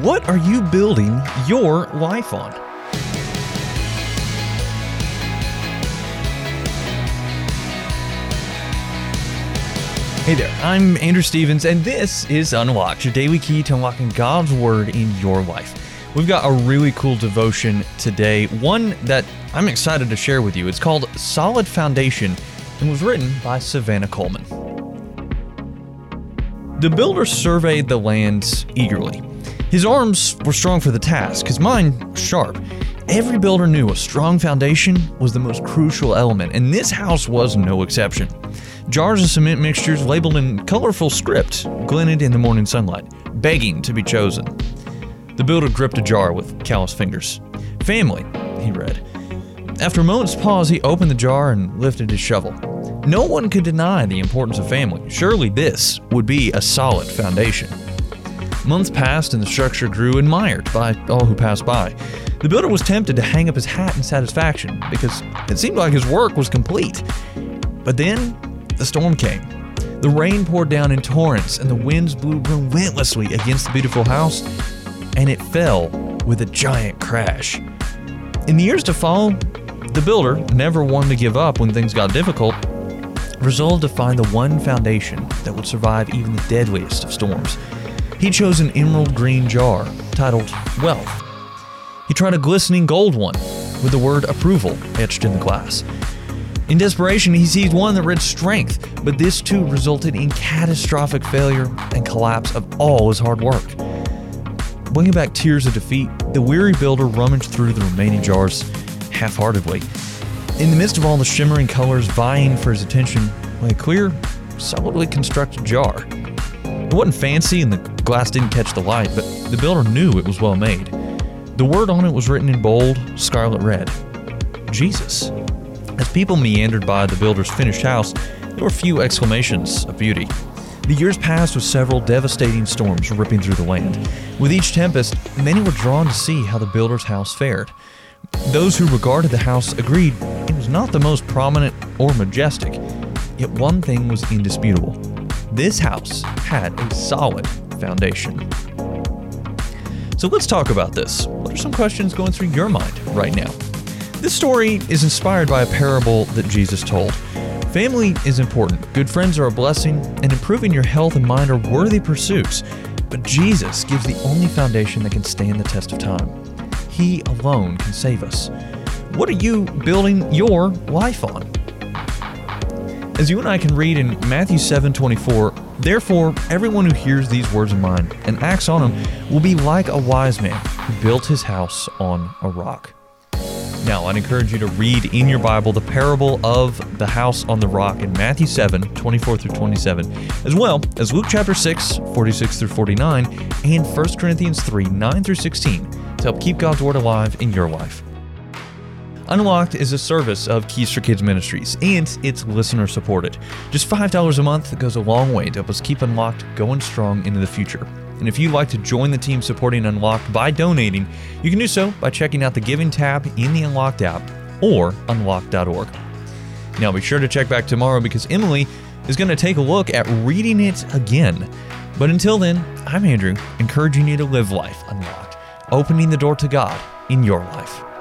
What are you building your life on? Hey there, I'm Andrew Stevens, and this is Unlocked, your daily key to unlocking God's Word in your life. We've got a really cool devotion today, one that I'm excited to share with you. It's called Solid Foundation and was written by Savannah Coleman. The builder surveyed the lands eagerly. His arms were strong for the task, his mind was sharp. Every builder knew a strong foundation was the most crucial element, and this house was no exception. Jars of cement mixtures labeled in colorful script glinted in the morning sunlight, begging to be chosen. The builder gripped a jar with callous fingers. Family, he read. After a moment's pause, he opened the jar and lifted his shovel. No one could deny the importance of family. Surely this would be a solid foundation. Months passed and the structure grew admired by all who passed by. The builder was tempted to hang up his hat in satisfaction because it seemed like his work was complete. But then the storm came. The rain poured down in torrents and the winds blew relentlessly against the beautiful house, and it fell with a giant crash. In the years to follow, the builder, never one to give up when things got difficult, resolved to find the one foundation that would survive even the deadliest of storms. He chose an emerald green jar titled Wealth. He tried a glistening gold one with the word approval etched in the glass. In desperation, he seized one that read strength, but this too resulted in catastrophic failure and collapse of all his hard work. Bringing back tears of defeat, the weary builder rummaged through the remaining jars half heartedly. In the midst of all the shimmering colors vying for his attention lay a clear, solidly constructed jar. It wasn't fancy and the glass didn't catch the light, but the builder knew it was well made. The word on it was written in bold, scarlet red Jesus. As people meandered by the builder's finished house, there were few exclamations of beauty. The years passed with several devastating storms ripping through the land. With each tempest, many were drawn to see how the builder's house fared. Those who regarded the house agreed it was not the most prominent or majestic, yet one thing was indisputable this house had a solid foundation. So let's talk about this. What are some questions going through your mind right now? This story is inspired by a parable that Jesus told. Family is important, good friends are a blessing, and improving your health and mind are worthy pursuits. But Jesus gives the only foundation that can stand the test of time. He alone can save us. What are you building your life on? As you and I can read in Matthew 7:24, therefore everyone who hears these words of mine and acts on them will be like a wise man who built his house on a rock. Now, I'd encourage you to read in your Bible the parable of the house on the rock in Matthew 7, 24 through 27, as well as Luke chapter 6, 46 through 49, and 1 Corinthians 3, 9 through 16 to help keep God's Word alive in your life. Unlocked is a service of Keys for Kids Ministries, and it's listener supported. Just $5 a month goes a long way to help us keep Unlocked going strong into the future. And if you'd like to join the team supporting Unlocked by donating, you can do so by checking out the Giving tab in the Unlocked app or unlocked.org. Now be sure to check back tomorrow because Emily is going to take a look at reading it again. But until then, I'm Andrew, encouraging you to live life unlocked, opening the door to God in your life.